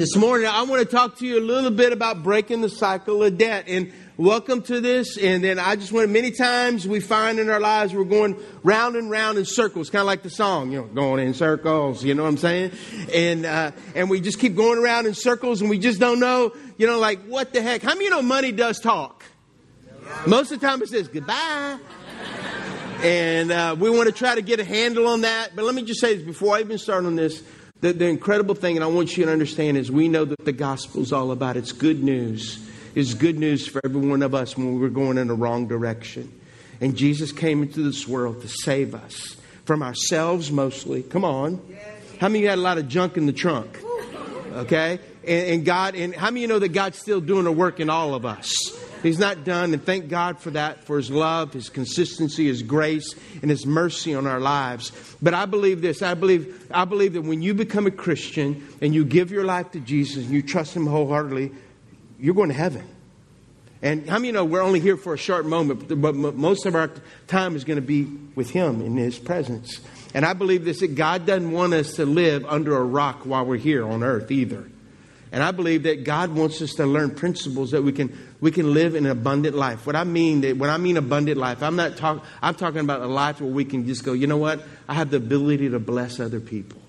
This morning, I want to talk to you a little bit about breaking the cycle of debt. And welcome to this. And then I just want many times we find in our lives we're going round and round in circles, kind of like the song, you know, going in circles. You know what I'm saying? And uh, and we just keep going around in circles, and we just don't know, you know, like what the heck? How many you know money does talk? Most of the time, it says goodbye. And uh, we want to try to get a handle on that. But let me just say this before I even start on this. The, the incredible thing, and I want you to understand, is we know that the gospel is all about it's good news. It's good news for every one of us when we were going in the wrong direction. And Jesus came into this world to save us from ourselves mostly. Come on. How many of you had a lot of junk in the trunk? Okay? And, and God, and how many of you know that God's still doing a work in all of us? He's not done, and thank God for that, for His love, His consistency, His grace, and His mercy on our lives. But I believe this I believe, I believe that when you become a Christian and you give your life to Jesus and you trust Him wholeheartedly, you're going to heaven. And how many you know we're only here for a short moment, but most of our time is going to be with Him in His presence. And I believe this that God doesn't want us to live under a rock while we're here on earth either. And I believe that God wants us to learn principles that we can we can live an abundant life. What I mean that when I mean abundant life, I'm not talking I'm talking about a life where we can just go, you know what? I have the ability to bless other people.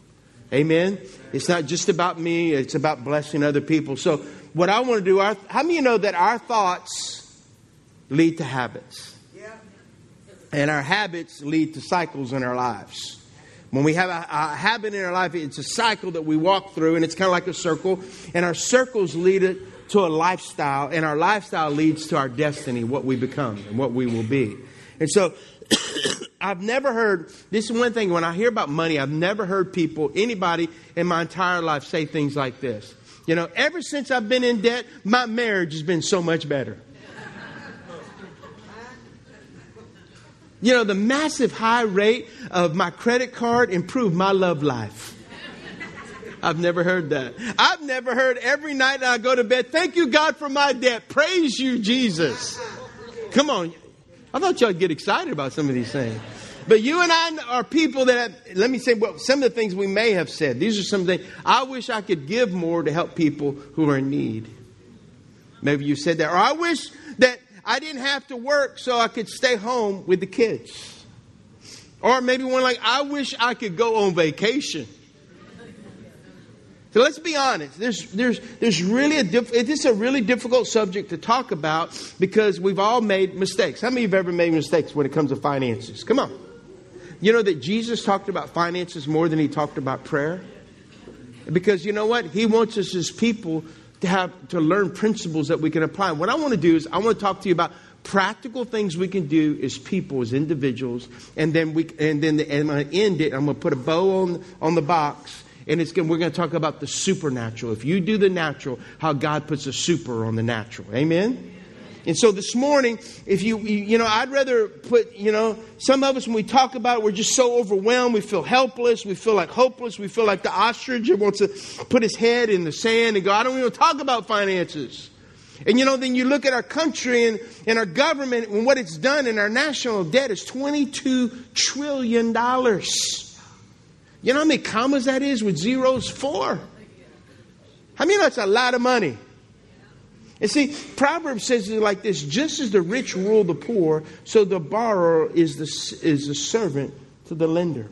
Amen. It's not just about me, it's about blessing other people. So what I want to do, our, how many of you know that our thoughts lead to habits? And our habits lead to cycles in our lives. When we have a, a, habit in our life, it's a cycle that we walk through, and it's kind of like a circle. And our circles lead it to a lifestyle, and our lifestyle leads to our destiny, what we become and what we will be. And so, I've never heard this is one thing when I hear about money, I've never heard people, anybody in my entire life say things like this. You know, ever since I've been in debt, my marriage has been so much better. You know, the massive high rate of my credit card improved my love life. I've never heard that. I've never heard every night I go to bed, thank you, God, for my debt. Praise you, Jesus. Come on. I thought y'all get excited about some of these things. But you and I are people that, have, let me say, well, some of the things we may have said. These are some things I wish I could give more to help people who are in need. Maybe you said that. Or I wish that I didn't have to work so I could stay home with the kids. Or maybe one like, I wish I could go on vacation. So let's be honest. There's, there's, there's really a diff- it is a really difficult subject to talk about because we've all made mistakes. How many of you have ever made mistakes when it comes to finances? Come on. You know that Jesus talked about finances more than he talked about prayer? Because you know what? He wants us as people to have to learn principles that we can apply. What I want to do is I want to talk to you about practical things we can do as people, as individuals, and then we and then the, and I'm going to end it. I'm going to put a bow on on the box, and it's going, we're going to talk about the supernatural. If you do the natural, how God puts a super on the natural. Amen. And so this morning, if you, you know, I'd rather put, you know, some of us when we talk about it, we're just so overwhelmed. We feel helpless. We feel like hopeless. We feel like the ostrich who wants to put his head in the sand and go, I don't even talk about finances. And you know, then you look at our country and, and our government and what it's done, and our national debt is $22 trillion. You know how many commas that is with zeros? Four. I mean, that's a lot of money? And see, Proverbs says it like this just as the rich rule the poor, so the borrower is the, is the servant to the lender.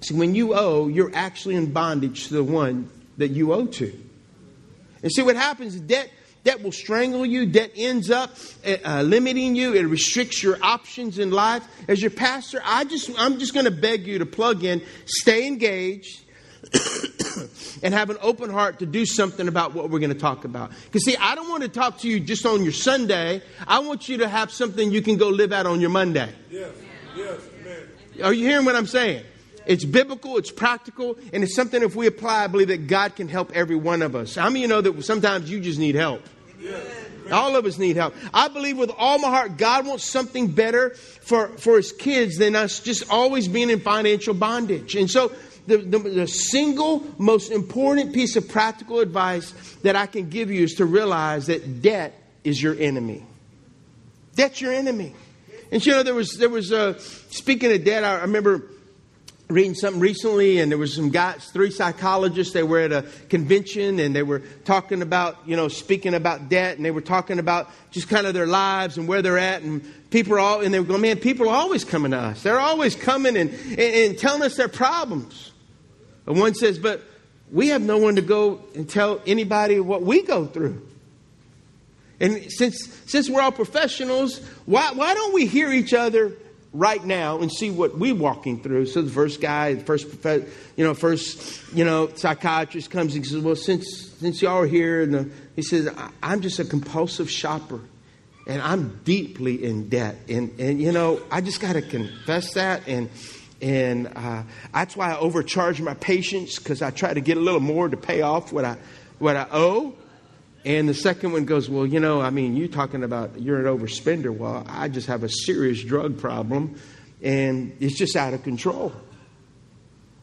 See, when you owe, you're actually in bondage to the one that you owe to. And see what happens debt debt will strangle you debt ends up uh, limiting you it restricts your options in life as your pastor i just i'm just going to beg you to plug in stay engaged and have an open heart to do something about what we're going to talk about. Because, see, I don't want to talk to you just on your Sunday. I want you to have something you can go live out on your Monday. Yes, yes, amen. Are you hearing what I'm saying? It's biblical, it's practical, and it's something if we apply, I believe that God can help every one of us. How many of you know that sometimes you just need help? Yes. All of us need help. I believe with all my heart, God wants something better for, for his kids than us just always being in financial bondage. And so the, the, the, single most important piece of practical advice that I can give you is to realize that debt is your enemy. Debt's your enemy. And you know, there was, there was, uh, speaking of debt, I remember reading something recently and there was some guys three psychologists they were at a convention and they were talking about you know speaking about debt and they were talking about just kind of their lives and where they're at and people are all and they were going man people are always coming to us they're always coming and, and, and telling us their problems and one says but we have no one to go and tell anybody what we go through and since since we're all professionals why, why don't we hear each other right now and see what we're walking through. So the first guy, the first you know, first you know, psychiatrist comes and says, "Well, since since y'all are here," and the, he says, "I'm just a compulsive shopper, and I'm deeply in debt, and and you know, I just got to confess that and." And uh, that's why I overcharge my patients because I try to get a little more to pay off what I what I owe. And the second one goes, Well, you know, I mean, you're talking about you're an overspender. Well, I just have a serious drug problem and it's just out of control.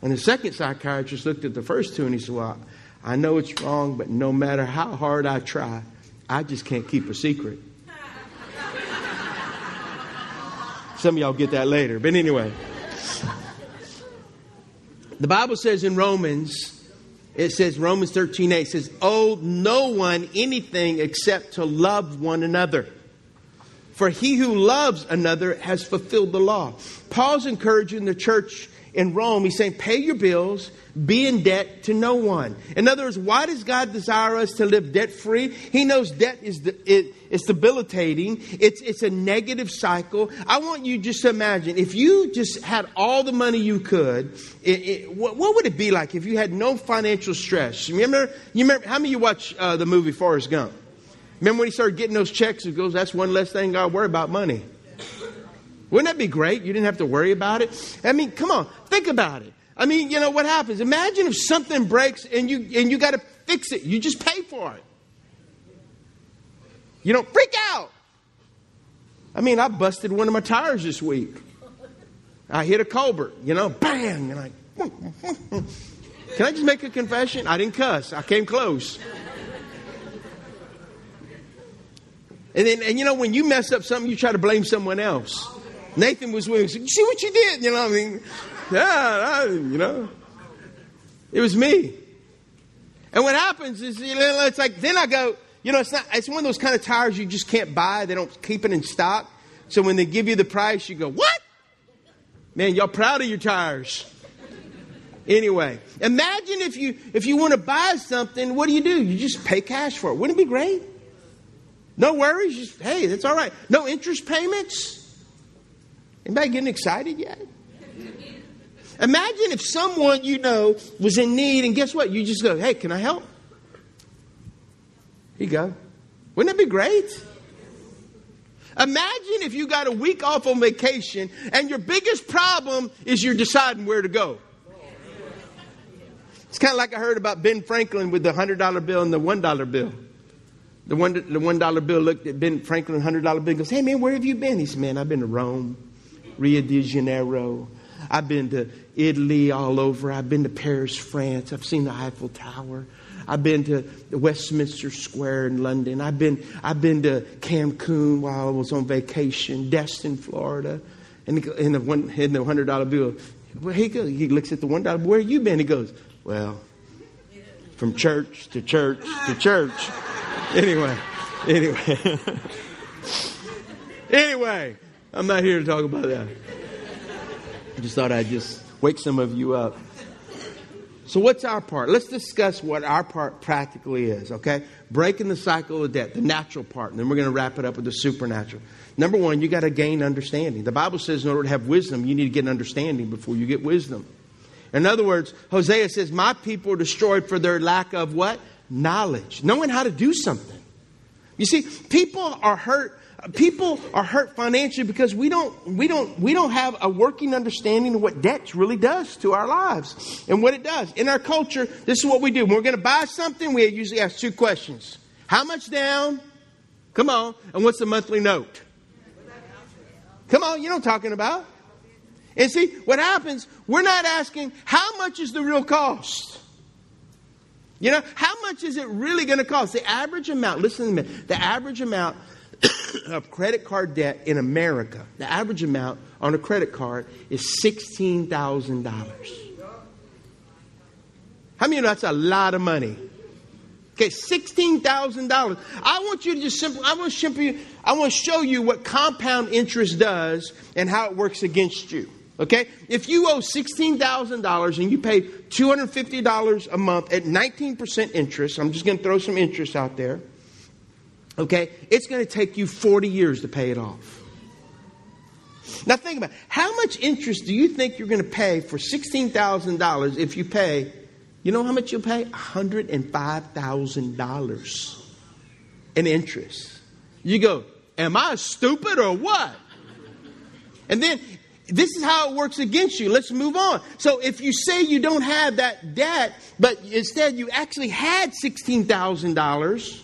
And the second psychiatrist looked at the first two and he said, Well, I know it's wrong, but no matter how hard I try, I just can't keep a secret. Some of y'all get that later. But anyway, the Bible says in Romans it says, Romans 13 8 says, Owe no one anything except to love one another. For he who loves another has fulfilled the law. Paul's encouraging the church in Rome. He's saying, Pay your bills, be in debt to no one. In other words, why does God desire us to live debt free? He knows debt is, it, it's debilitating, it's, it's a negative cycle. I want you just to imagine if you just had all the money you could, it, it, what, what, would it be like if you had no financial stress? Remember, you remember how many of you watch uh, the movie Forrest Gump? Remember when he started getting those checks? He goes, That's one less thing I worry about money. Wouldn't that be great? You didn't have to worry about it. I mean, come on, think about it. I mean, you know what happens? Imagine if something breaks and you and you got to fix it. You just pay for it. You don't freak out. I mean, I busted one of my tires this week. I hit a culvert, you know, bang, and I. Can I just make a confession? I didn't cuss. I came close. And then, and you know, when you mess up something, you try to blame someone else. Nathan was with me. See what you did? You know, what I mean, yeah, I, you know, it was me. And what happens is, you know, it's like, then I go, you know, it's not, it's one of those kind of tires you just can't buy. They don't keep it in stock. So when they give you the price, you go, what? Man, y'all proud of your tires. Anyway, imagine if you, if you want to buy something, what do you do? You just pay cash for it. Wouldn't it be great? No worries. Just, hey, that's all right. No interest payments. Anybody getting excited yet? Imagine if someone you know was in need, and guess what? You just go, hey, can I help? Here you go. Wouldn't that be great? Imagine if you got a week off on vacation and your biggest problem is you're deciding where to go. It's kind of like I heard about Ben Franklin with the $100 bill and the $1 bill. The one, the one dollar bill looked at Ben Franklin, hundred dollar bill, goes, "Hey man, where have you been?" He said, "Man, I've been to Rome, Rio de Janeiro. I've been to Italy all over. I've been to Paris, France. I've seen the Eiffel Tower. I've been to Westminster Square in London. I've been, I've been to Cancun while I was on vacation, Destin, Florida. And in the, one, in the $100 bill, well, he, goes, he looks at the $1 bill. Where you been? He goes, well, from church to church to church. Anyway, anyway. anyway, I'm not here to talk about that. I just thought I'd just wake some of you up. So, what's our part? Let's discuss what our part practically is, okay? Breaking the cycle of debt, the natural part, and then we're going to wrap it up with the supernatural. Number one, you got to gain understanding. The Bible says in order to have wisdom, you need to get an understanding before you get wisdom. In other words, Hosea says, My people are destroyed for their lack of what? Knowledge. Knowing how to do something. You see, people are hurt people are hurt financially because we don't we don't we don't have a working understanding of what debt really does to our lives and what it does. In our culture this is what we do. When we're going to buy something we usually ask two questions. How much down? Come on. And what's the monthly note? Come on you know what i'm talking about. And see what happens we're not asking how much is the real cost? You know how much is it really going to cost? The average amount listen to me the average amount of credit card debt in America, the average amount on a credit card is $16,000. How many of you know that's a lot of money? Okay, $16,000. I want you to just simply, I want to simply, I want to show you what compound interest does and how it works against you. Okay? If you owe $16,000 and you pay $250 a month at 19% interest, I'm just going to throw some interest out there. Okay? It's going to take you 40 years to pay it off. Now think about it. how much interest do you think you're going to pay for $16,000 if you pay you know how much you'll pay? $105,000 in interest. You go, Am I stupid or what? And then this is how it works against you. Let's move on. So if you say you don't have that debt, but instead you actually had $16,000,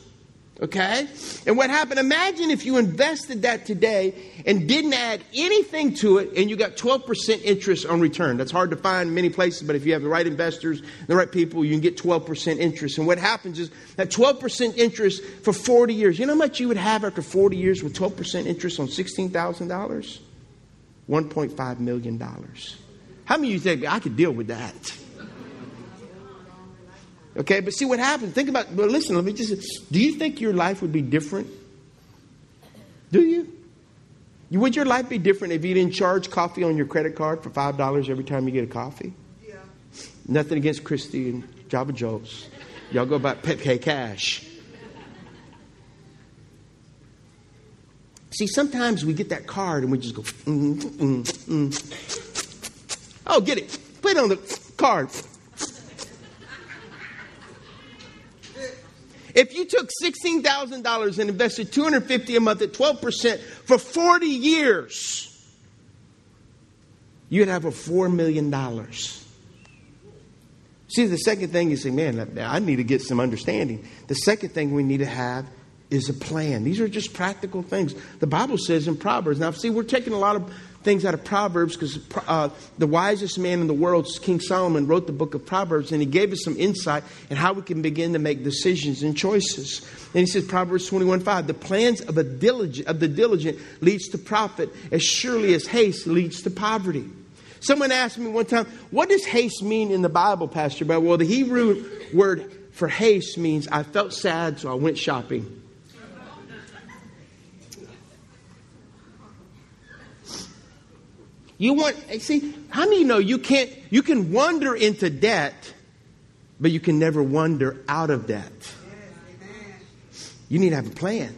Okay? And what happened? Imagine if you invested that today and didn't add anything to it and you got 12% interest on return. That's hard to find in many places, but if you have the right investors, the right people, you can get 12% interest. And what happens is that 12% interest for 40 years. You know how much you would have after 40 years with 12% interest on $16,000? $1.5 million. How many of you think I could deal with that? Okay, but see what happens. Think about, but listen, let me just, do you think your life would be different? Do you? Would your life be different if you didn't charge coffee on your credit card for $5 every time you get a coffee? Yeah. Nothing against Christy and Java Joe's. Y'all go about pay cash. See, sometimes we get that card and we just go, mm, mm, mm. oh, get it. Put it on the card. If you took $16,000 and invested $250 a month at 12% for 40 years, you'd have a $4 million. See, the second thing you say, man, I need to get some understanding. The second thing we need to have is a plan. These are just practical things. The Bible says in Proverbs. Now, see, we're taking a lot of things out of Proverbs because uh, the wisest man in the world, King Solomon, wrote the book of Proverbs and he gave us some insight in how we can begin to make decisions and choices. And he says, Proverbs 21 5, the plans of, a diligent, of the diligent leads to profit as surely as haste leads to poverty. Someone asked me one time, what does haste mean in the Bible, Pastor? Well, the Hebrew word for haste means I felt sad, so I went shopping. You want, see, how many know you can't, you can wander into debt, but you can never wander out of debt? You need to have a plan.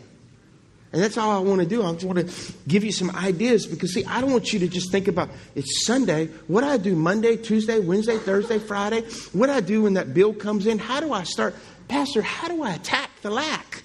And that's all I want to do. I just want to give you some ideas because, see, I don't want you to just think about it's Sunday. What do I do Monday, Tuesday, Wednesday, Thursday, Friday? What do I do when that bill comes in? How do I start? Pastor, how do I attack the lack?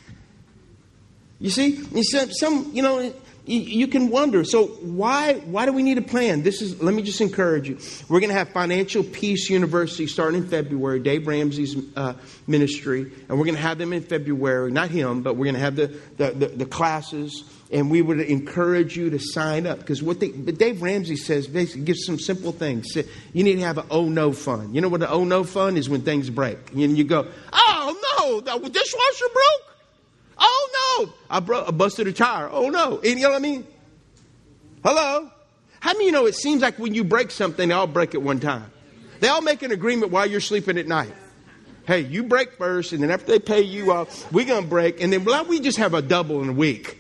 You see, some you know, you can wonder so why why do we need a plan? This is let me just encourage you. We're going to have financial peace university starting in february dave ramsey's uh, ministry and we're going to have them in february not him but we're going to have the, the, the, the, classes and we would encourage you to sign up because what they, dave ramsey says basically gives some simple things. You need to have an oh no fund. You know what an oh no fund is when things break? And you go oh no the dishwasher broke no, I, I busted a tire. Oh no. And you know what I mean? Hello? How many you know it seems like when you break something, they all break at one time? They all make an agreement while you're sleeping at night. Hey, you break first, and then after they pay you off, we're going to break, and then well, we just have a double in a week.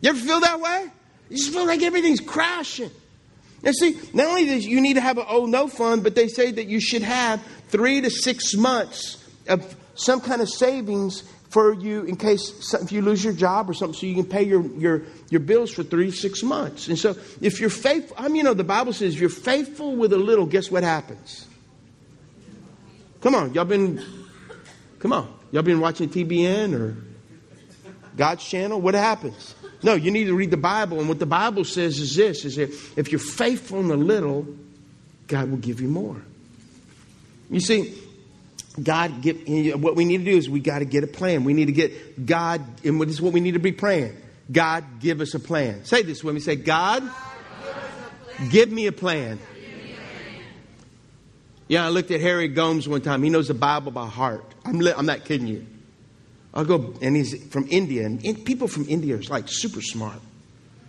You ever feel that way? You just feel like everything's crashing. And see, not only do you need to have an oh no fund, but they say that you should have three to six months of some kind of savings for you in case if you lose your job or something so you can pay your, your, your bills for three six months. And so if you're faithful i mean you know the bible says if you're faithful with a little guess what happens? Come on y'all been come on y'all been watching tbn or god's channel? What happens? No you need to read the bible and what the bible says is this is that if you're faithful in a little god will give you more. You see God, get, what we need to do is we got to get a plan. We need to get God, and this is what we need to be praying. God, give us a plan. Say this with me. Say, God, give, give me a plan. Yeah, I looked at Harry Gomes one time. He knows the Bible by heart. I'm, li- I'm not kidding you. I'll go, and he's from India, and in, people from India are like super smart.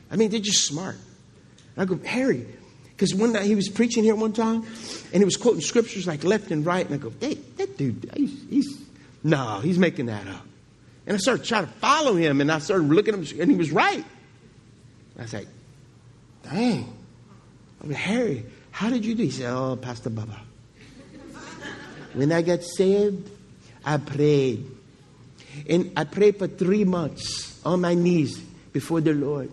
I mean, they're just smart. I go, Harry, because one night he was preaching here one time, and he was quoting scriptures like left and right, and I go, hey, that dude, he's, he's no, he's making that up. And I started trying to follow him, and I started looking at him, and he was right. I was like, dang. I go, Harry, how did you do? He said, oh, Pastor Baba. when I got saved, I prayed. And I prayed for three months on my knees before the Lord.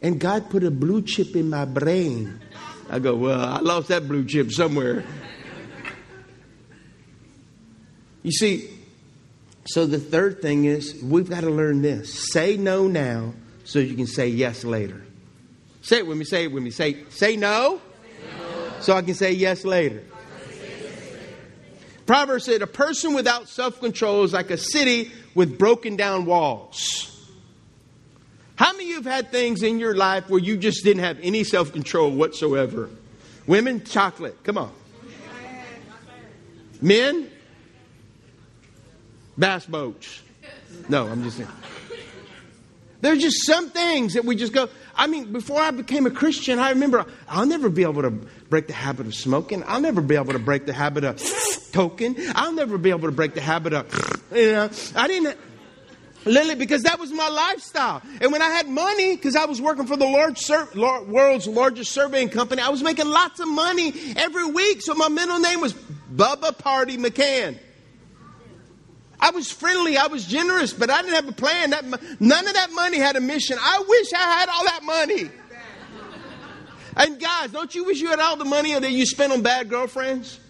And God put a blue chip in my brain. I go, well, I lost that blue chip somewhere. You see, so the third thing is we've got to learn this. Say no now so you can say yes later. Say it with me, say it with me. Say, say no, no. so I can say yes later. Proverbs said, A person without self control is like a city with broken down walls. How many of you have had things in your life where you just didn't have any self control whatsoever? Women, chocolate. Come on. Men, bass boats. No, I'm just saying. There's just some things that we just go. I mean, before I became a Christian, I remember I'll never be able to break the habit of smoking. I'll never be able to break the habit of token. I'll never be able to break the habit of, you know, I didn't. Literally, because that was my lifestyle. And when I had money, because I was working for the large sur- world's largest surveying company, I was making lots of money every week. So my middle name was Bubba Party McCann. I was friendly, I was generous, but I didn't have a plan. That, none of that money had a mission. I wish I had all that money. And guys, don't you wish you had all the money that you spent on bad girlfriends?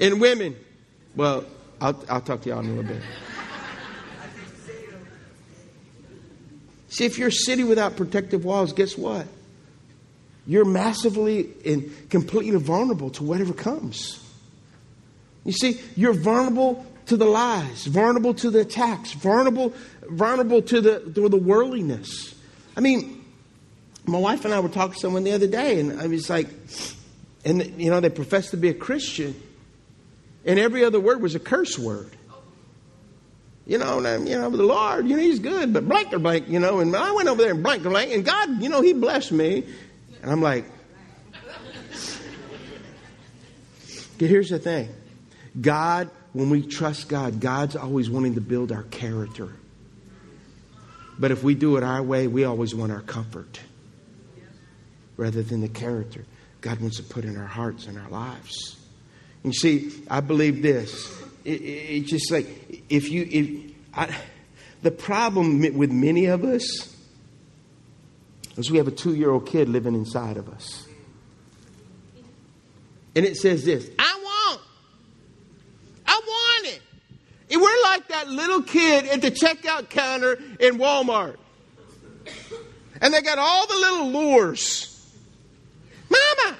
And women, well, I'll, I'll talk to y'all in a little bit. See, if you're a city without protective walls, guess what? You're massively and completely vulnerable to whatever comes. You see, you're vulnerable to the lies, vulnerable to the attacks, vulnerable, vulnerable to the, to the worldliness. I mean, my wife and I were talking to someone the other day, and I was like, and you know, they profess to be a Christian, and every other word was a curse word. You know, and, you know, the Lord, you know, He's good, but blank or blank, you know, and I went over there and blank or blank, and God, you know, He blessed me. And I'm like, here's the thing God, when we trust God, God's always wanting to build our character. But if we do it our way, we always want our comfort rather than the character God wants to put in our hearts and our lives. You see, I believe this. It, it, it's just like if you, if I, the problem with many of us is we have a two year old kid living inside of us. And it says this I want. I want it. And We're like that little kid at the checkout counter in Walmart. And they got all the little lures.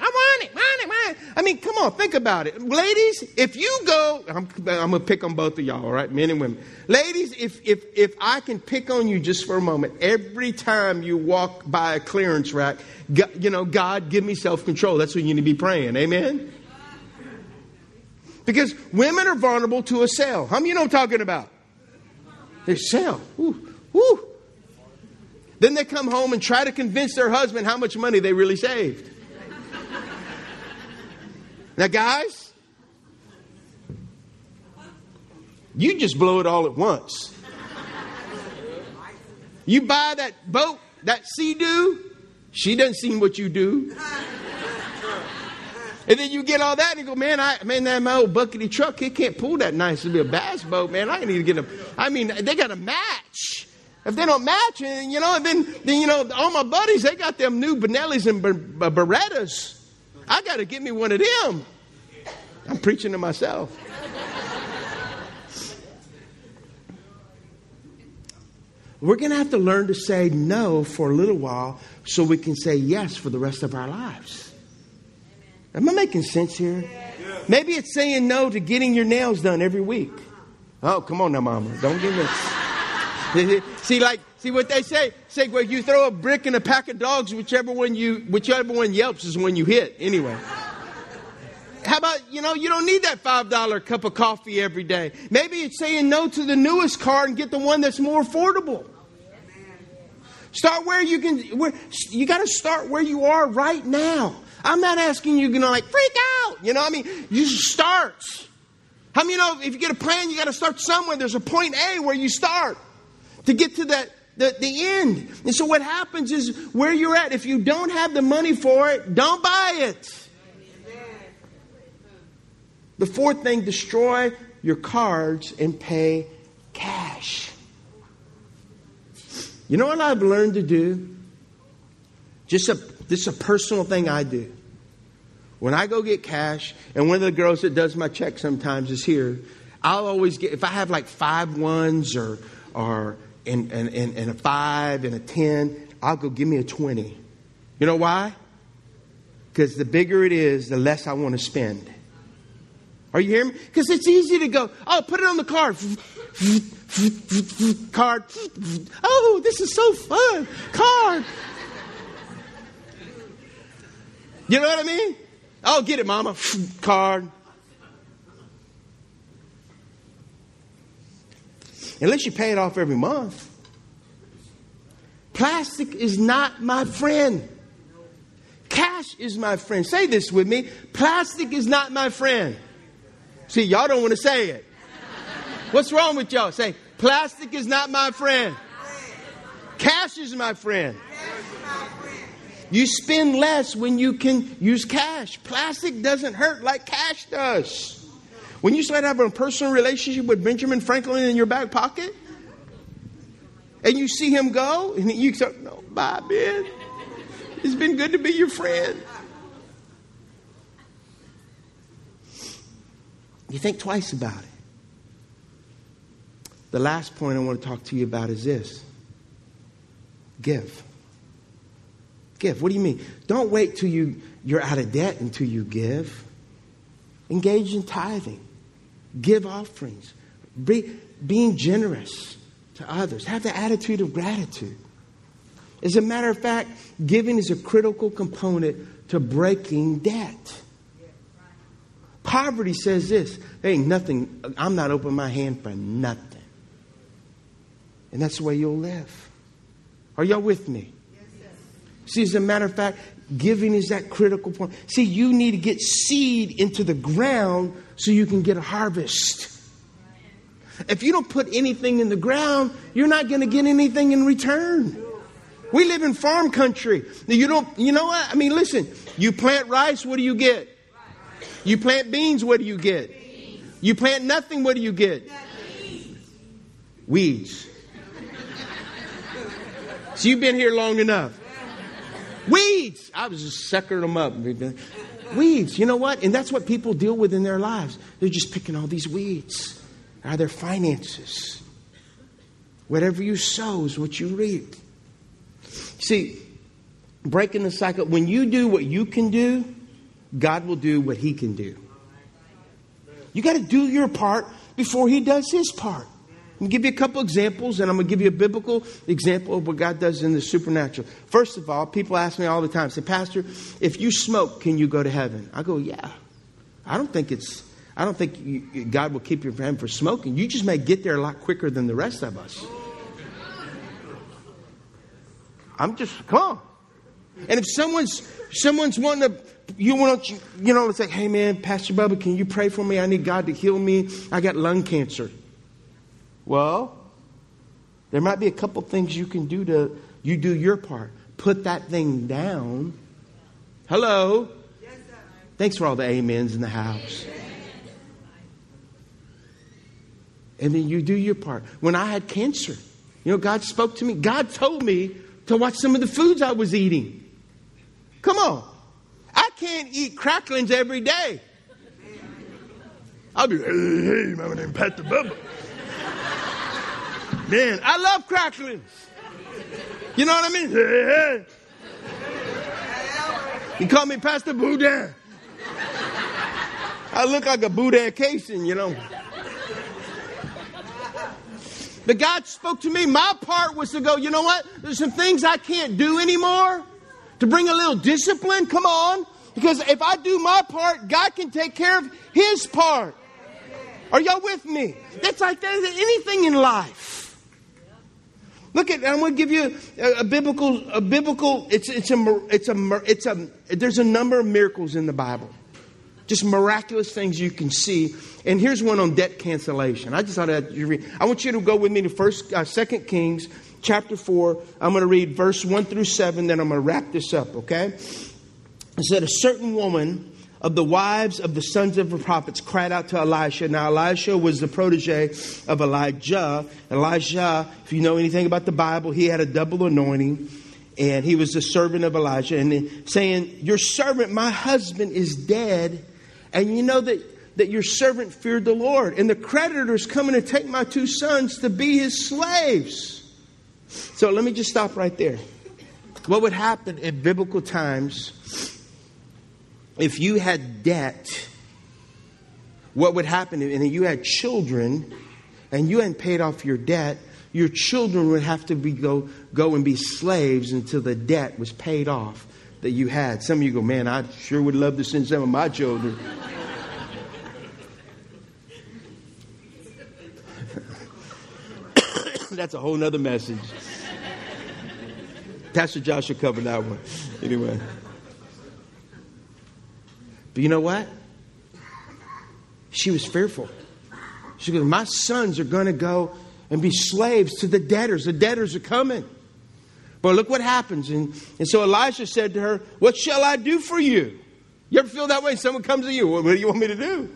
I want it, want it, want it. I mean, come on, think about it. Ladies, if you go, I'm, I'm going to pick on both of y'all, all right, men and women. Ladies, if, if, if I can pick on you just for a moment, every time you walk by a clearance rack, you know, God, give me self control. That's what you need to be praying. Amen? Because women are vulnerable to a sale. How many you know I'm talking about? They sell. Ooh, ooh. Then they come home and try to convince their husband how much money they really saved. Now, guys, you just blow it all at once. You buy that boat, that Sea-Doo, she doesn't see what you do. And then you get all that and you go, man, I man, that my old buckety truck, it can't pull that nice to be a bass boat, man. I need to get a I mean, they got a match. If they don't match, you know, and then then you know, all my buddies, they got them new Benellis and Ber- Berettas. I got to get me one of them. I'm preaching to myself. We're going to have to learn to say no for a little while so we can say yes for the rest of our lives. Am I making sense here? Maybe it's saying no to getting your nails done every week. Oh, come on now, mama. Don't give me. see, like, see what they say? Say, well, you throw a brick in a pack of dogs, whichever one you, whichever one yelps is when you hit. Anyway. How, about, you know, you don't need that $5 cup of coffee every day. Maybe it's saying no to the newest car and get the one that's more affordable. Start where you can, where, you got to start where you are right now. I'm not asking you, know, like freak out. You know, I mean, you start. How many you know if you get a plan, you got to start somewhere. There's a point A where you start to get to that the, the end. And so what happens is where you're at, if you don't have the money for it, don't buy it. The fourth thing, destroy your cards and pay cash. You know what I've learned to do? Just a this is a personal thing I do. When I go get cash, and one of the girls that does my check sometimes is here, I'll always get if I have like five ones or or and, and, and, and a five and a ten, I'll go give me a twenty. You know why? Because the bigger it is, the less I want to spend. Are you hearing me? Because it's easy to go, oh, put it on the card. card. Oh, this is so fun. Card. You know what I mean? Oh, get it, mama. card. Unless you pay it off every month. Plastic is not my friend. Cash is my friend. Say this with me. Plastic is not my friend. See, y'all don't want to say it. What's wrong with y'all? Say, plastic is not my friend. Cash is my friend. You spend less when you can use cash. Plastic doesn't hurt like cash does. When you start having a personal relationship with Benjamin Franklin in your back pocket, and you see him go, and you say, No, bye, Ben. It's been good to be your friend. You think twice about it. The last point I want to talk to you about is this give. Give. What do you mean? Don't wait till you, you're out of debt until you give. Engage in tithing, give offerings, be, being generous to others, have the attitude of gratitude. As a matter of fact, giving is a critical component to breaking debt. Poverty says this there ain't nothing, I'm not opening my hand for nothing. And that's the way you'll live. Are y'all with me? See, as a matter of fact, giving is that critical point. See, you need to get seed into the ground so you can get a harvest. If you don't put anything in the ground, you're not going to get anything in return. We live in farm country. You don't, you know what? I mean, listen, you plant rice, what do you get? You plant beans, what do you get? You plant nothing, what do you get? Weeds. So you've been here long enough. Weeds. I was just sucking them up. Weeds. You know what? And that's what people deal with in their lives. They're just picking all these weeds. Are their finances. Whatever you sow is what you reap. See, breaking the cycle, when you do what you can do, God will do what He can do. You got to do your part before He does His part. I'm going to give you a couple examples, and I'm going to give you a biblical example of what God does in the supernatural. First of all, people ask me all the time, say, Pastor, if you smoke, can you go to heaven? I go, yeah. I don't think it's, I don't think you, God will keep your hand for smoking. You just may get there a lot quicker than the rest of us. I'm just, come on. And if someone's someone's wanting to you want to, you know, it's like, hey man, Pastor Bubba, can you pray for me? I need God to heal me. I got lung cancer. Well, there might be a couple things you can do to, you do your part. Put that thing down. Hello? Yes, Thanks for all the amens in the house. And then you do your part. When I had cancer, you know, God spoke to me. God told me to watch some of the foods I was eating. Come on. I can't eat cracklings every day. I'll be, hey, hey, my name Pat the Bubba. Man, I love cracklings. You know what I mean? Hey, hey. You call me Pastor Boudin. I look like a Boudin casing, you know. But God spoke to me. My part was to go, you know what? There's some things I can't do anymore to bring a little discipline. Come on. Because if I do my part, God can take care of his part. Are y'all with me? That's like anything in life. Look at, I'm going to give you a, a, biblical, a biblical, it's, it's a, it's a, it's a, there's a number of miracles in the Bible. Just miraculous things you can see. And here's one on debt cancellation. I just thought I'd read. I want you to go with me to first, uh, Second Kings chapter 4. I'm going to read verse 1 through 7, then I'm going to wrap this up, okay? It said, A certain woman of the wives of the sons of the prophets cried out to Elisha. Now, Elisha was the protege of Elijah. Elijah, if you know anything about the Bible, he had a double anointing, and he was the servant of Elijah, and saying, Your servant, my husband, is dead, and you know that. That your servant feared the Lord, and the creditors coming to take my two sons to be his slaves. So let me just stop right there. What would happen in biblical times if you had debt, what would happen? And you had children, and you hadn't paid off your debt, your children would have to be, go, go and be slaves until the debt was paid off that you had. Some of you go, man, I sure would love to send some of my children. That's a whole nother message. Pastor Joshua covered that one. Anyway. But you know what? She was fearful. She goes, My sons are going to go and be slaves to the debtors. The debtors are coming. But look what happens. And, and so Elisha said to her, What shall I do for you? You ever feel that way? Someone comes to you, What, what do you want me to do?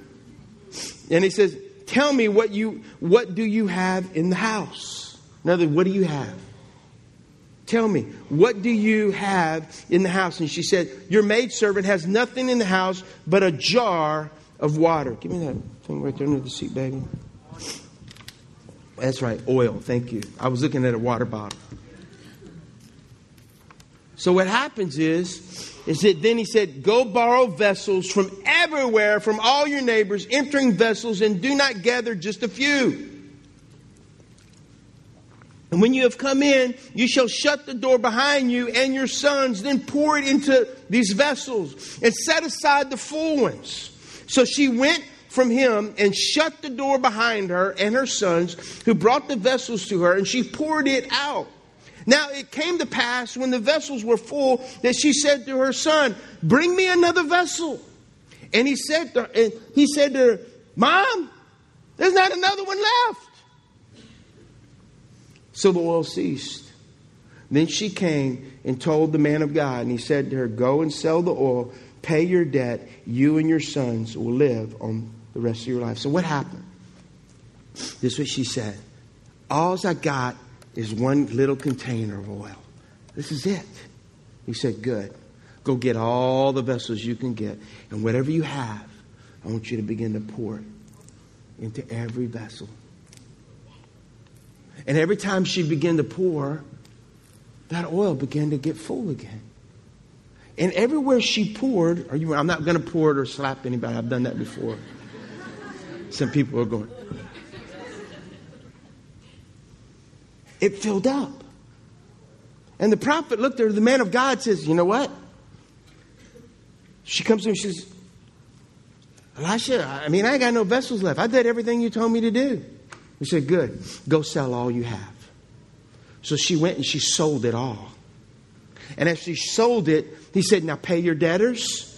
And he says, Tell me what you what do you have in the house? In other words, what do you have? Tell me, what do you have in the house? And she said, Your maidservant has nothing in the house but a jar of water. Give me that thing right there under the seat, baby. That's right, oil. Thank you. I was looking at a water bottle. So what happens is, is that then he said, Go borrow vessels from everywhere, from all your neighbors, entering vessels, and do not gather just a few. And when you have come in, you shall shut the door behind you and your sons, then pour it into these vessels and set aside the full ones. So she went from him and shut the door behind her and her sons, who brought the vessels to her, and she poured it out. Now it came to pass when the vessels were full that she said to her son, Bring me another vessel. And he said to her, he said to her, Mom, there's not another one left. So the oil ceased. Then she came and told the man of God, and he said to her, Go and sell the oil, pay your debt, you and your sons will live on the rest of your life. So what happened? This is what she said. All I got is one little container of oil. This is it. He said, Good. Go get all the vessels you can get, and whatever you have, I want you to begin to pour it into every vessel. And every time she began to pour, that oil began to get full again. And everywhere she poured, you, I'm not going to pour it or slap anybody. I've done that before. Some people are going. It filled up. And the prophet looked at her, the man of God says, You know what? She comes to him, she says, Elisha, I mean, I ain't got no vessels left. I did everything you told me to do. He said, Good, go sell all you have. So she went and she sold it all. And as she sold it, he said, Now pay your debtors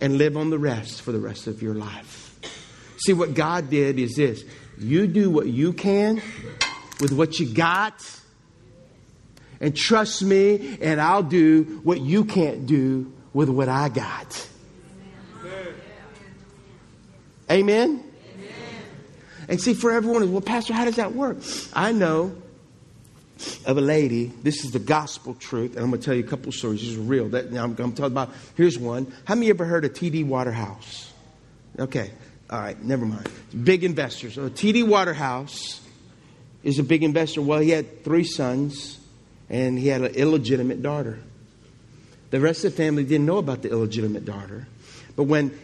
and live on the rest for the rest of your life. See, what God did is this you do what you can with what you got, and trust me, and I'll do what you can't do with what I got. Amen? And see, for everyone, is well, Pastor, how does that work? I know of a lady. This is the gospel truth, and I'm going to tell you a couple stories. This is real. That, I'm, I'm talking about. Here's one. How many ever heard of T.D. Waterhouse? Okay, all right, never mind. Big investors. So T.D. Waterhouse is a big investor. Well, he had three sons, and he had an illegitimate daughter. The rest of the family didn't know about the illegitimate daughter. But when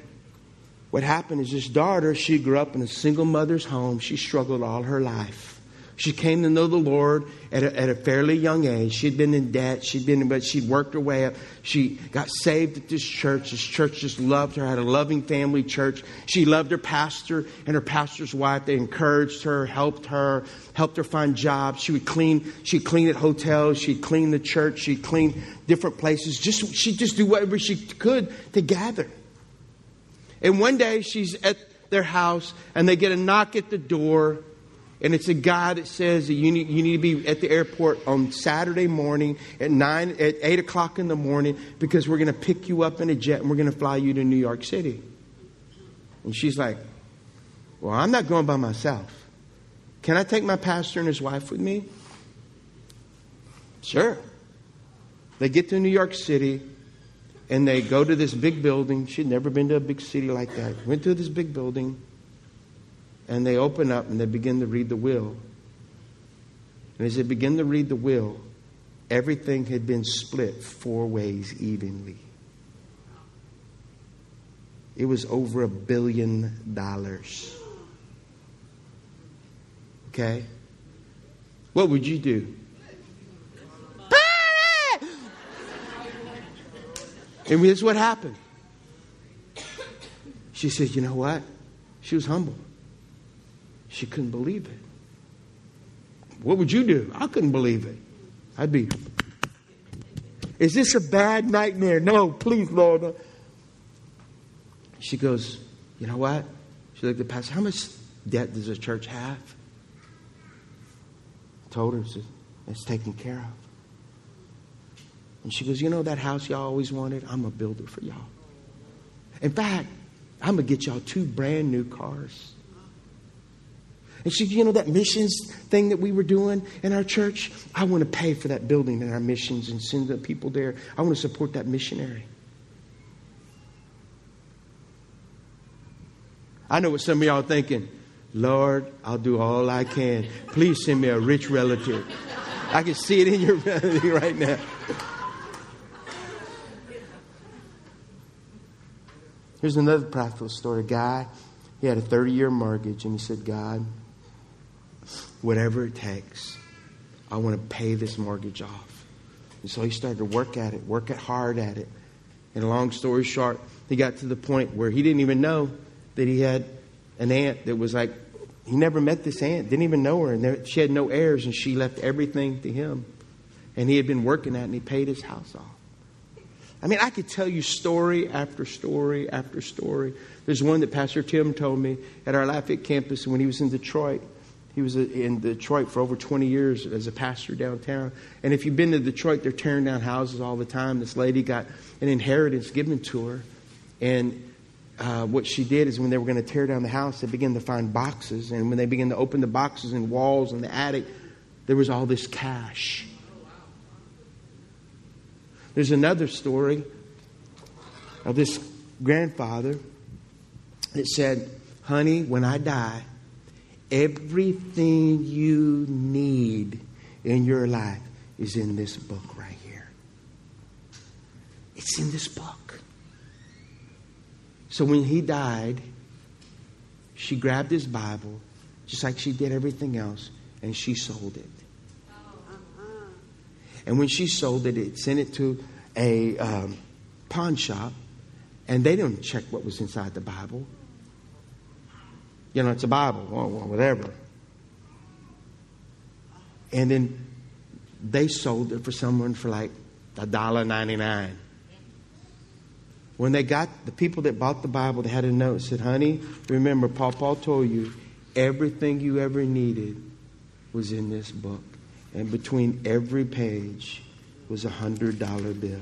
what happened is this daughter, she grew up in a single mother's home. She struggled all her life She came to know the Lord at a, at a fairly young age. She'd been in debt. She'd been, but she'd worked her way up. She got saved at this church. This church just loved her. Had a loving family church. She loved her pastor and her pastor's wife. They encouraged her, helped her, helped her find jobs. She would clean. She'd clean at hotels. She'd clean the church. She'd clean different places. Just she'd just do whatever she could to gather. And one day she's at their house and they get a knock at the door and it's a guy that says that you need, you need to be at the airport on Saturday morning at nine at eight o'clock in the morning because we're going to pick you up in a jet and we're going to fly you to New York City. And she's like, "Well, I'm not going by myself. Can I take my pastor and his wife with me?" Sure. They get to New York City and they go to this big building. She'd never been to a big city like that. Went to this big building and they open up and they begin to read the will. And as they begin to read the will, everything had been split four ways evenly. It was over a billion dollars. Okay? What would you do? And here's what happened. She said, You know what? She was humble. She couldn't believe it. What would you do? I couldn't believe it. I'd be, is this a bad nightmare? No, please, Lord. She goes, you know what? She looked at the pastor, how much debt does the church have? I told her, it's taken care of. And she goes, you know that house y'all always wanted? I'm a builder for y'all. In fact, I'm going to get y'all two brand new cars. And she, you know, that missions thing that we were doing in our church, I want to pay for that building and our missions and send the people there. I want to support that missionary. I know what some of y'all are thinking. Lord, I'll do all I can. Please send me a rich relative. I can see it in your melody right now. Here's another practical story. A guy, he had a 30 year mortgage, and he said, God, whatever it takes, I want to pay this mortgage off. And so he started to work at it, work it hard at it. And long story short, he got to the point where he didn't even know that he had an aunt that was like, he never met this aunt, didn't even know her, and she had no heirs, and she left everything to him. And he had been working at it, and he paid his house off. I mean, I could tell you story after story after story. There's one that Pastor Tim told me at our Lafayette campus when he was in Detroit. He was in Detroit for over 20 years as a pastor downtown. And if you've been to Detroit, they're tearing down houses all the time. This lady got an inheritance given to her. And uh, what she did is when they were going to tear down the house, they began to find boxes. And when they began to open the boxes and walls and the attic, there was all this cash. There's another story of this grandfather that said, Honey, when I die, Everything you need in your life is in this book right here. It's in this book. So when he died, she grabbed his Bible, just like she did everything else, and she sold it. And when she sold it, it sent it to a um, pawn shop, and they didn't check what was inside the Bible. You know, it's a Bible, whatever. And then they sold it for someone for like a dollar ninety nine. When they got the people that bought the Bible, they had a note said, "Honey, remember, Paul Paul told you everything you ever needed was in this book, and between every page was a hundred dollar bill."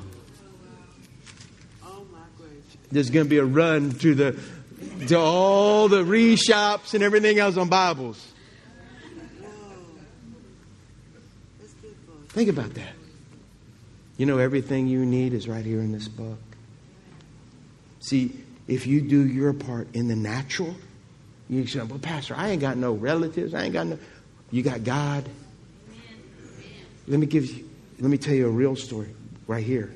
There's going to be a run to the to all the reshops and everything else on Bibles. Think about that. You know, everything you need is right here in this book. See, if you do your part in the natural, you say, well, Pastor, I ain't got no relatives. I ain't got no. You got God. Let me give you, let me tell you a real story right here.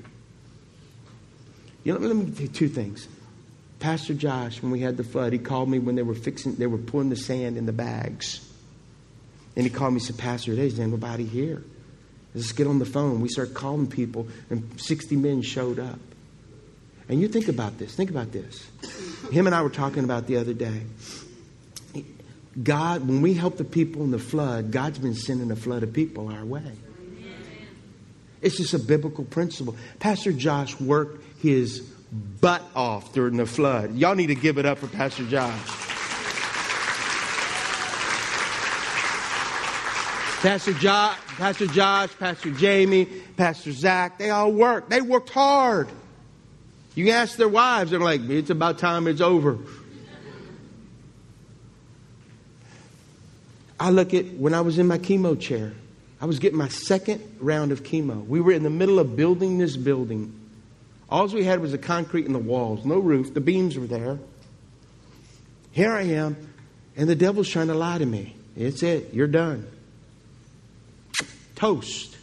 You know, let me tell you two things. Pastor Josh, when we had the flood, he called me when they were fixing, they were pulling the sand in the bags. And he called me and said, Pastor, there's nobody here. Let's get on the phone. We started calling people, and 60 men showed up. And you think about this. Think about this. Him and I were talking about the other day. God, when we help the people in the flood, God's been sending a flood of people our way. It's just a biblical principle. Pastor Josh worked his butt off during the flood. Y'all need to give it up for Pastor Josh. Pastor Josh, Pastor Josh, Pastor Jamie, Pastor Zach, they all worked. They worked hard. You ask their wives, they're like, it's about time it's over. I look at when I was in my chemo chair, I was getting my second round of chemo. We were in the middle of building this building. All we had was the concrete and the walls, no roof. The beams were there. Here I am, and the devil's trying to lie to me. It's it. You're done. Toast.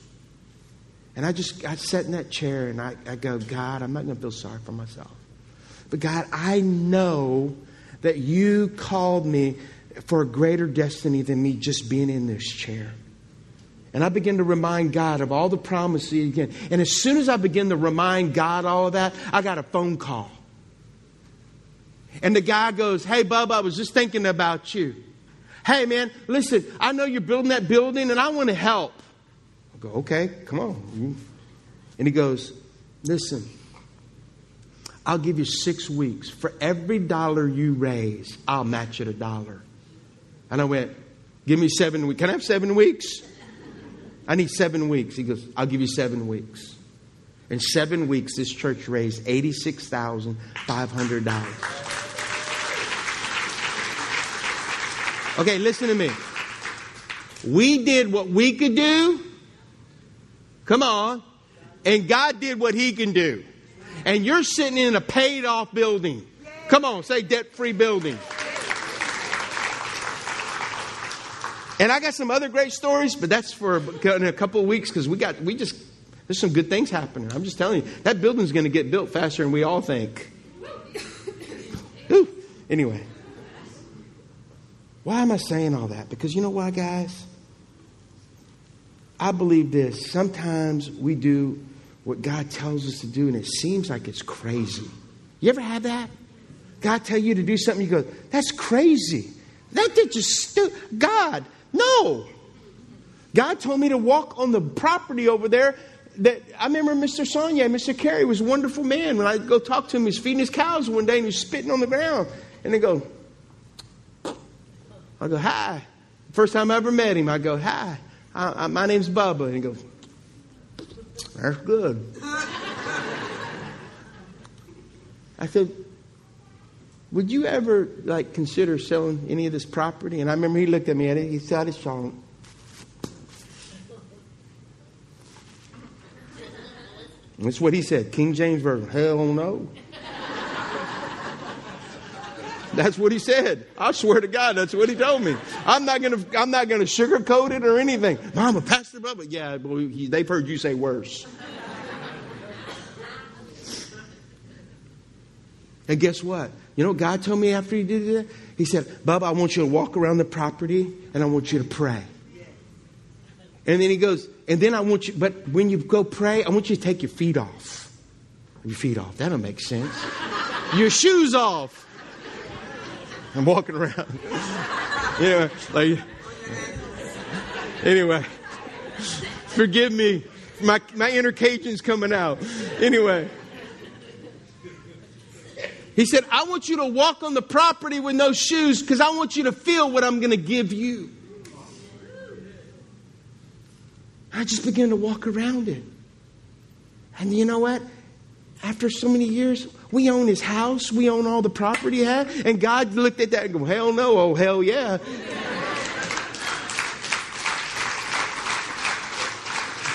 And I just, I sat in that chair and I, I go, God, I'm not going to feel sorry for myself. But God, I know that you called me for a greater destiny than me just being in this chair. And I begin to remind God of all the promises again. And as soon as I begin to remind God all of that, I got a phone call. And the guy goes, Hey, Bub, I was just thinking about you. Hey, man, listen, I know you're building that building and I want to help. I go, Okay, come on. And he goes, Listen, I'll give you six weeks. For every dollar you raise, I'll match it a dollar. And I went, Give me seven weeks. Can I have seven weeks? I need seven weeks. He goes, I'll give you seven weeks. In seven weeks, this church raised $86,500. Okay, listen to me. We did what we could do. Come on. And God did what He can do. And you're sitting in a paid off building. Come on, say debt free building. And I got some other great stories, but that's for in a couple of weeks because we got we just there's some good things happening. I'm just telling you that building's going to get built faster than we all think. Ooh, anyway, why am I saying all that? Because you know why, guys? I believe this. Sometimes we do what God tells us to do, and it seems like it's crazy. You ever had that? God tell you to do something, you go, "That's crazy." That did just stu- God. No. God told me to walk on the property over there. That I remember Mr. Sonia, Mr. Carey was a wonderful man. When I go talk to him, he's feeding his cows one day and he's spitting on the ground. And they go, I go, hi. First time I ever met him, I go, hi. I, I, my name's Bubba. And he goes, that's good. I said, would you ever like consider selling any of this property? And I remember he looked at me and he said, his jaw. That's what he said. King James Version. Hell no. That's what he said. I swear to God, that's what he told me. I'm not gonna, I'm not gonna sugarcoat it or anything. Mama, Pastor Bubba, yeah, boy, they've heard you say worse. And guess what? You know what God told me after he did that? He said, Bubba, I want you to walk around the property and I want you to pray. And then he goes, and then I want you, but when you go pray, I want you to take your feet off. Your feet off. That'll make sense. your shoes off. I'm walking around. anyway, like, anyway, forgive me. My, my inner Cajun's coming out. Anyway. He said, I want you to walk on the property with no shoes because I want you to feel what I'm going to give you. I just began to walk around it. And you know what? After so many years, we own his house, we own all the property he had, and God looked at that and go, Hell no, oh hell yeah.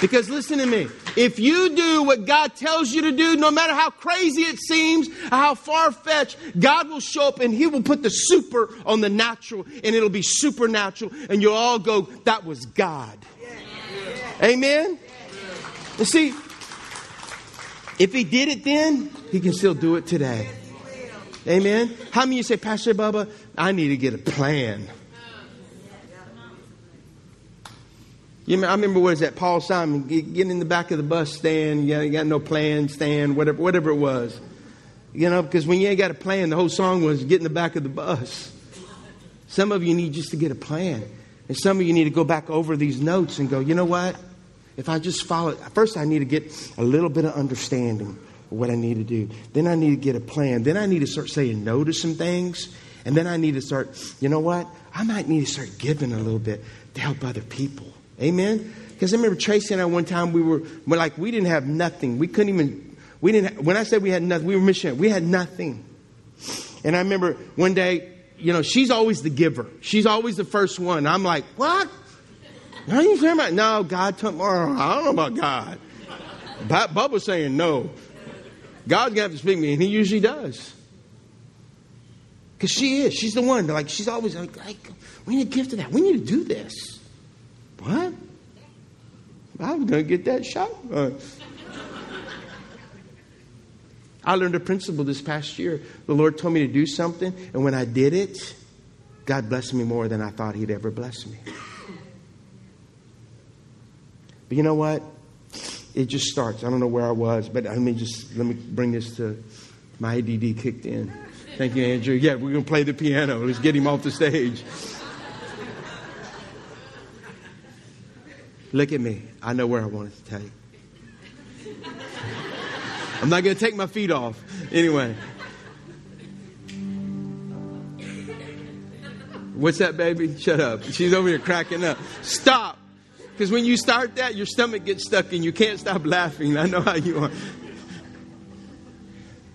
Because listen to me. If you do what God tells you to do, no matter how crazy it seems, how far fetched, God will show up and He will put the super on the natural and it'll be supernatural and you'll all go, that was God. Amen? You see, if He did it then, He can still do it today. Amen? How many of you say, Pastor Bubba, I need to get a plan? You know, I remember what is that? Paul Simon getting in the back of the bus stand. You, know, you got no plan, stand, whatever, whatever it was. You know, because when you ain't got a plan, the whole song was get in the back of the bus. Some of you need just to get a plan. And some of you need to go back over these notes and go, you know what? If I just follow, first I need to get a little bit of understanding of what I need to do. Then I need to get a plan. Then I need to start saying no to some things. And then I need to start, you know what? I might need to start giving a little bit to help other people. Amen? Because I remember Tracy and I one time we were, we're like, we didn't have nothing. We couldn't even, we didn't, when I said we had nothing, we were missionary. We had nothing. And I remember one day, you know, she's always the giver. She's always the first one. I'm like, what? Are you talking about? No, God took oh, more. I don't know about God. Bubba's saying no. God's to have to speak to me, and he usually does. Because she is. She's the one. Like, she's always like, like, we need to give to that. We need to do this. What? I was going to get that shot. I learned a principle this past year. The Lord told me to do something, and when I did it, God blessed me more than I thought He'd ever bless me. But you know what? It just starts. I don't know where I was, but let me just let me bring this to my ADD kicked in. Thank you, Andrew. Yeah, we're going to play the piano. Let's get him off the stage. Look at me. I know where I wanted to take. I'm not going to take my feet off. Anyway. What's that, baby? Shut up. She's over here cracking up. Stop. Because when you start that, your stomach gets stuck and you can't stop laughing. I know how you are.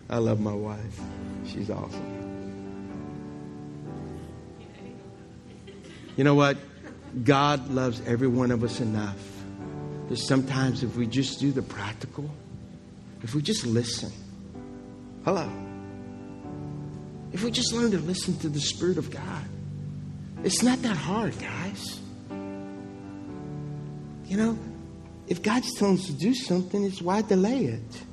I love my wife. She's awesome. You know what? God loves every one of us enough that sometimes if we just do the practical, if we just listen, hello, if we just learn to listen to the Spirit of God, it's not that hard, guys. You know, if God's telling us to do something, it's why delay it?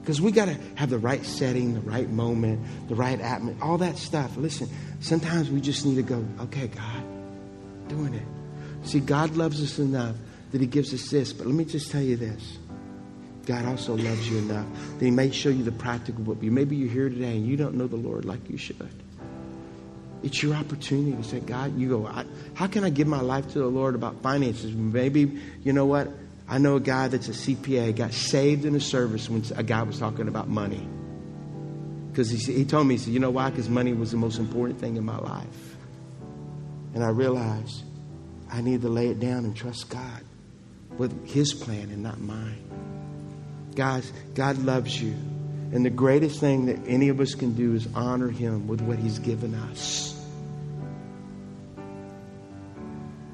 Because we got to have the right setting, the right moment, the right atmosphere, all that stuff. Listen, sometimes we just need to go, okay, God, doing it. See, God loves us enough that He gives us this. But let me just tell you this God also loves you enough that He may show you the practical but Maybe you're here today and you don't know the Lord like you should. It's your opportunity to say, God, you go, how can I give my life to the Lord about finances? Maybe, you know what? I know a guy that's a CPA, got saved in a service when a guy was talking about money. Because he, he told me, he said, you know why? Because money was the most important thing in my life. And I realized I need to lay it down and trust God with His plan and not mine. Guys, God loves you. And the greatest thing that any of us can do is honor Him with what He's given us.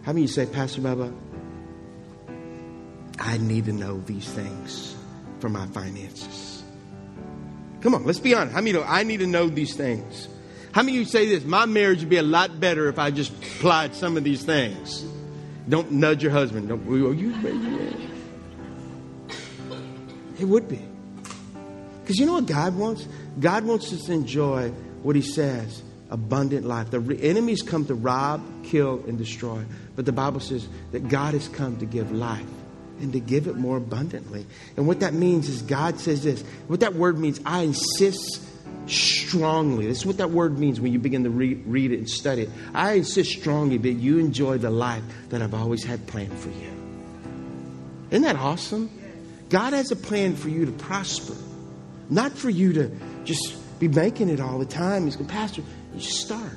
How many you say, Pastor Bubba, I need to know these things for my finances? Come on, let's be honest. How many know I need to know these things? How many of you say this? My marriage would be a lot better if I just applied some of these things. Don't nudge your husband. Don't, oh, you, it would be. Because you know what God wants? God wants us to enjoy what He says abundant life. The enemies come to rob, kill, and destroy. But the Bible says that God has come to give life and to give it more abundantly. And what that means is God says this. What that word means, I insist strongly. This is what that word means when you begin to read, read it and study it. I insist strongly that you enjoy the life that I've always had planned for you. Isn't that awesome? God has a plan for you to prosper, not for you to just be making it all the time. He's going, Pastor, you just start.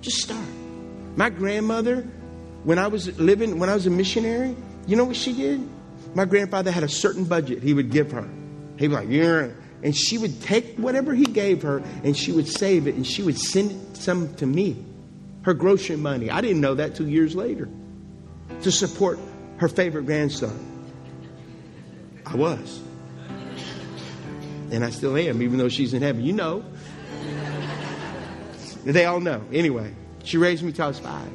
Just start. My grandmother, when I was living, when I was a missionary, you know what she did? My grandfather had a certain budget he would give her. He'd be like, yeah. And she would take whatever he gave her and she would save it and she would send some to me. Her grocery money. I didn't know that two years later. To support her favorite grandson. I was. And I still am, even though she's in heaven. You know. They all know. Anyway, she raised me till I was five.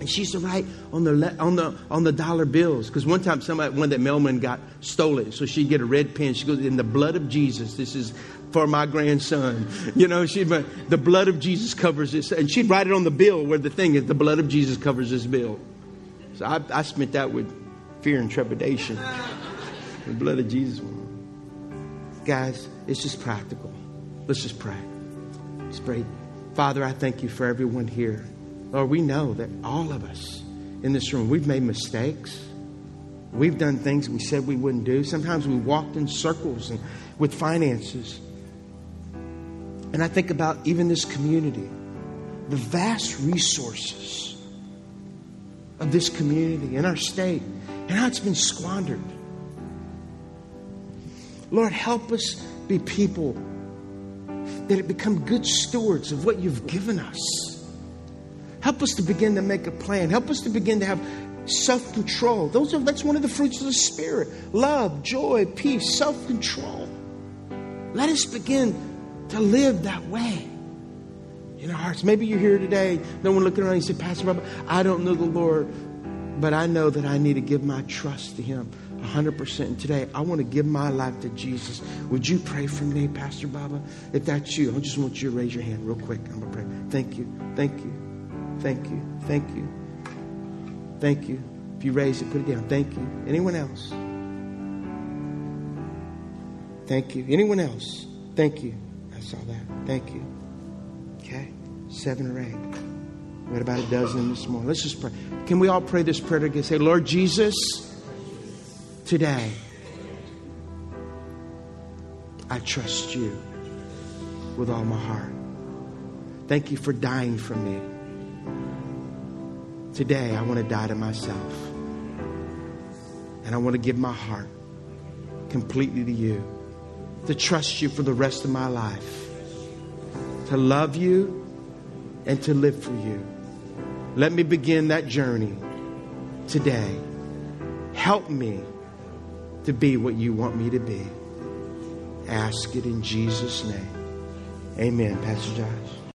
And she used to write on the on the on the dollar bills because one time somebody one that mailman got stolen, so she'd get a red pen. She goes, "In the blood of Jesus, this is for my grandson." You know, she the blood of Jesus covers this, and she'd write it on the bill where the thing is, the blood of Jesus covers this bill. So I, I spent that with fear and trepidation. The blood of Jesus. Guys, it's just practical. Let's just pray. Let's pray. Father, I thank you for everyone here. Lord, we know that all of us in this room, we've made mistakes. We've done things we said we wouldn't do. Sometimes we walked in circles and with finances. And I think about even this community, the vast resources of this community and our state, and how it's been squandered. Lord, help us be people that have become good stewards of what you've given us. Help us to begin to make a plan. Help us to begin to have self control. Those are that's one of the fruits of the Spirit: love, joy, peace, self control. Let us begin to live that way in our hearts. Maybe you're here today, no one looking around, you say, Pastor Bubba, I don't know the Lord, but I know that I need to give my trust to Him. 100%. And today, I want to give my life to Jesus. Would you pray for me, Pastor Bubba? If that's you, I just want you to raise your hand real quick. I'm going to pray. Thank you. Thank you. Thank you. Thank you. Thank you. If you raise it, put it down. Thank you. Anyone else? Thank you. Anyone else? Thank you. I saw that. Thank you. Okay? Seven or eight. What about a dozen this morning? Let's just pray. Can we all pray this prayer together? Say, Lord Jesus, today, I trust you with all my heart. Thank you for dying for me. Today, I want to die to myself. And I want to give my heart completely to you, to trust you for the rest of my life, to love you and to live for you. Let me begin that journey today. Help me to be what you want me to be. Ask it in Jesus' name. Amen, Pastor Josh.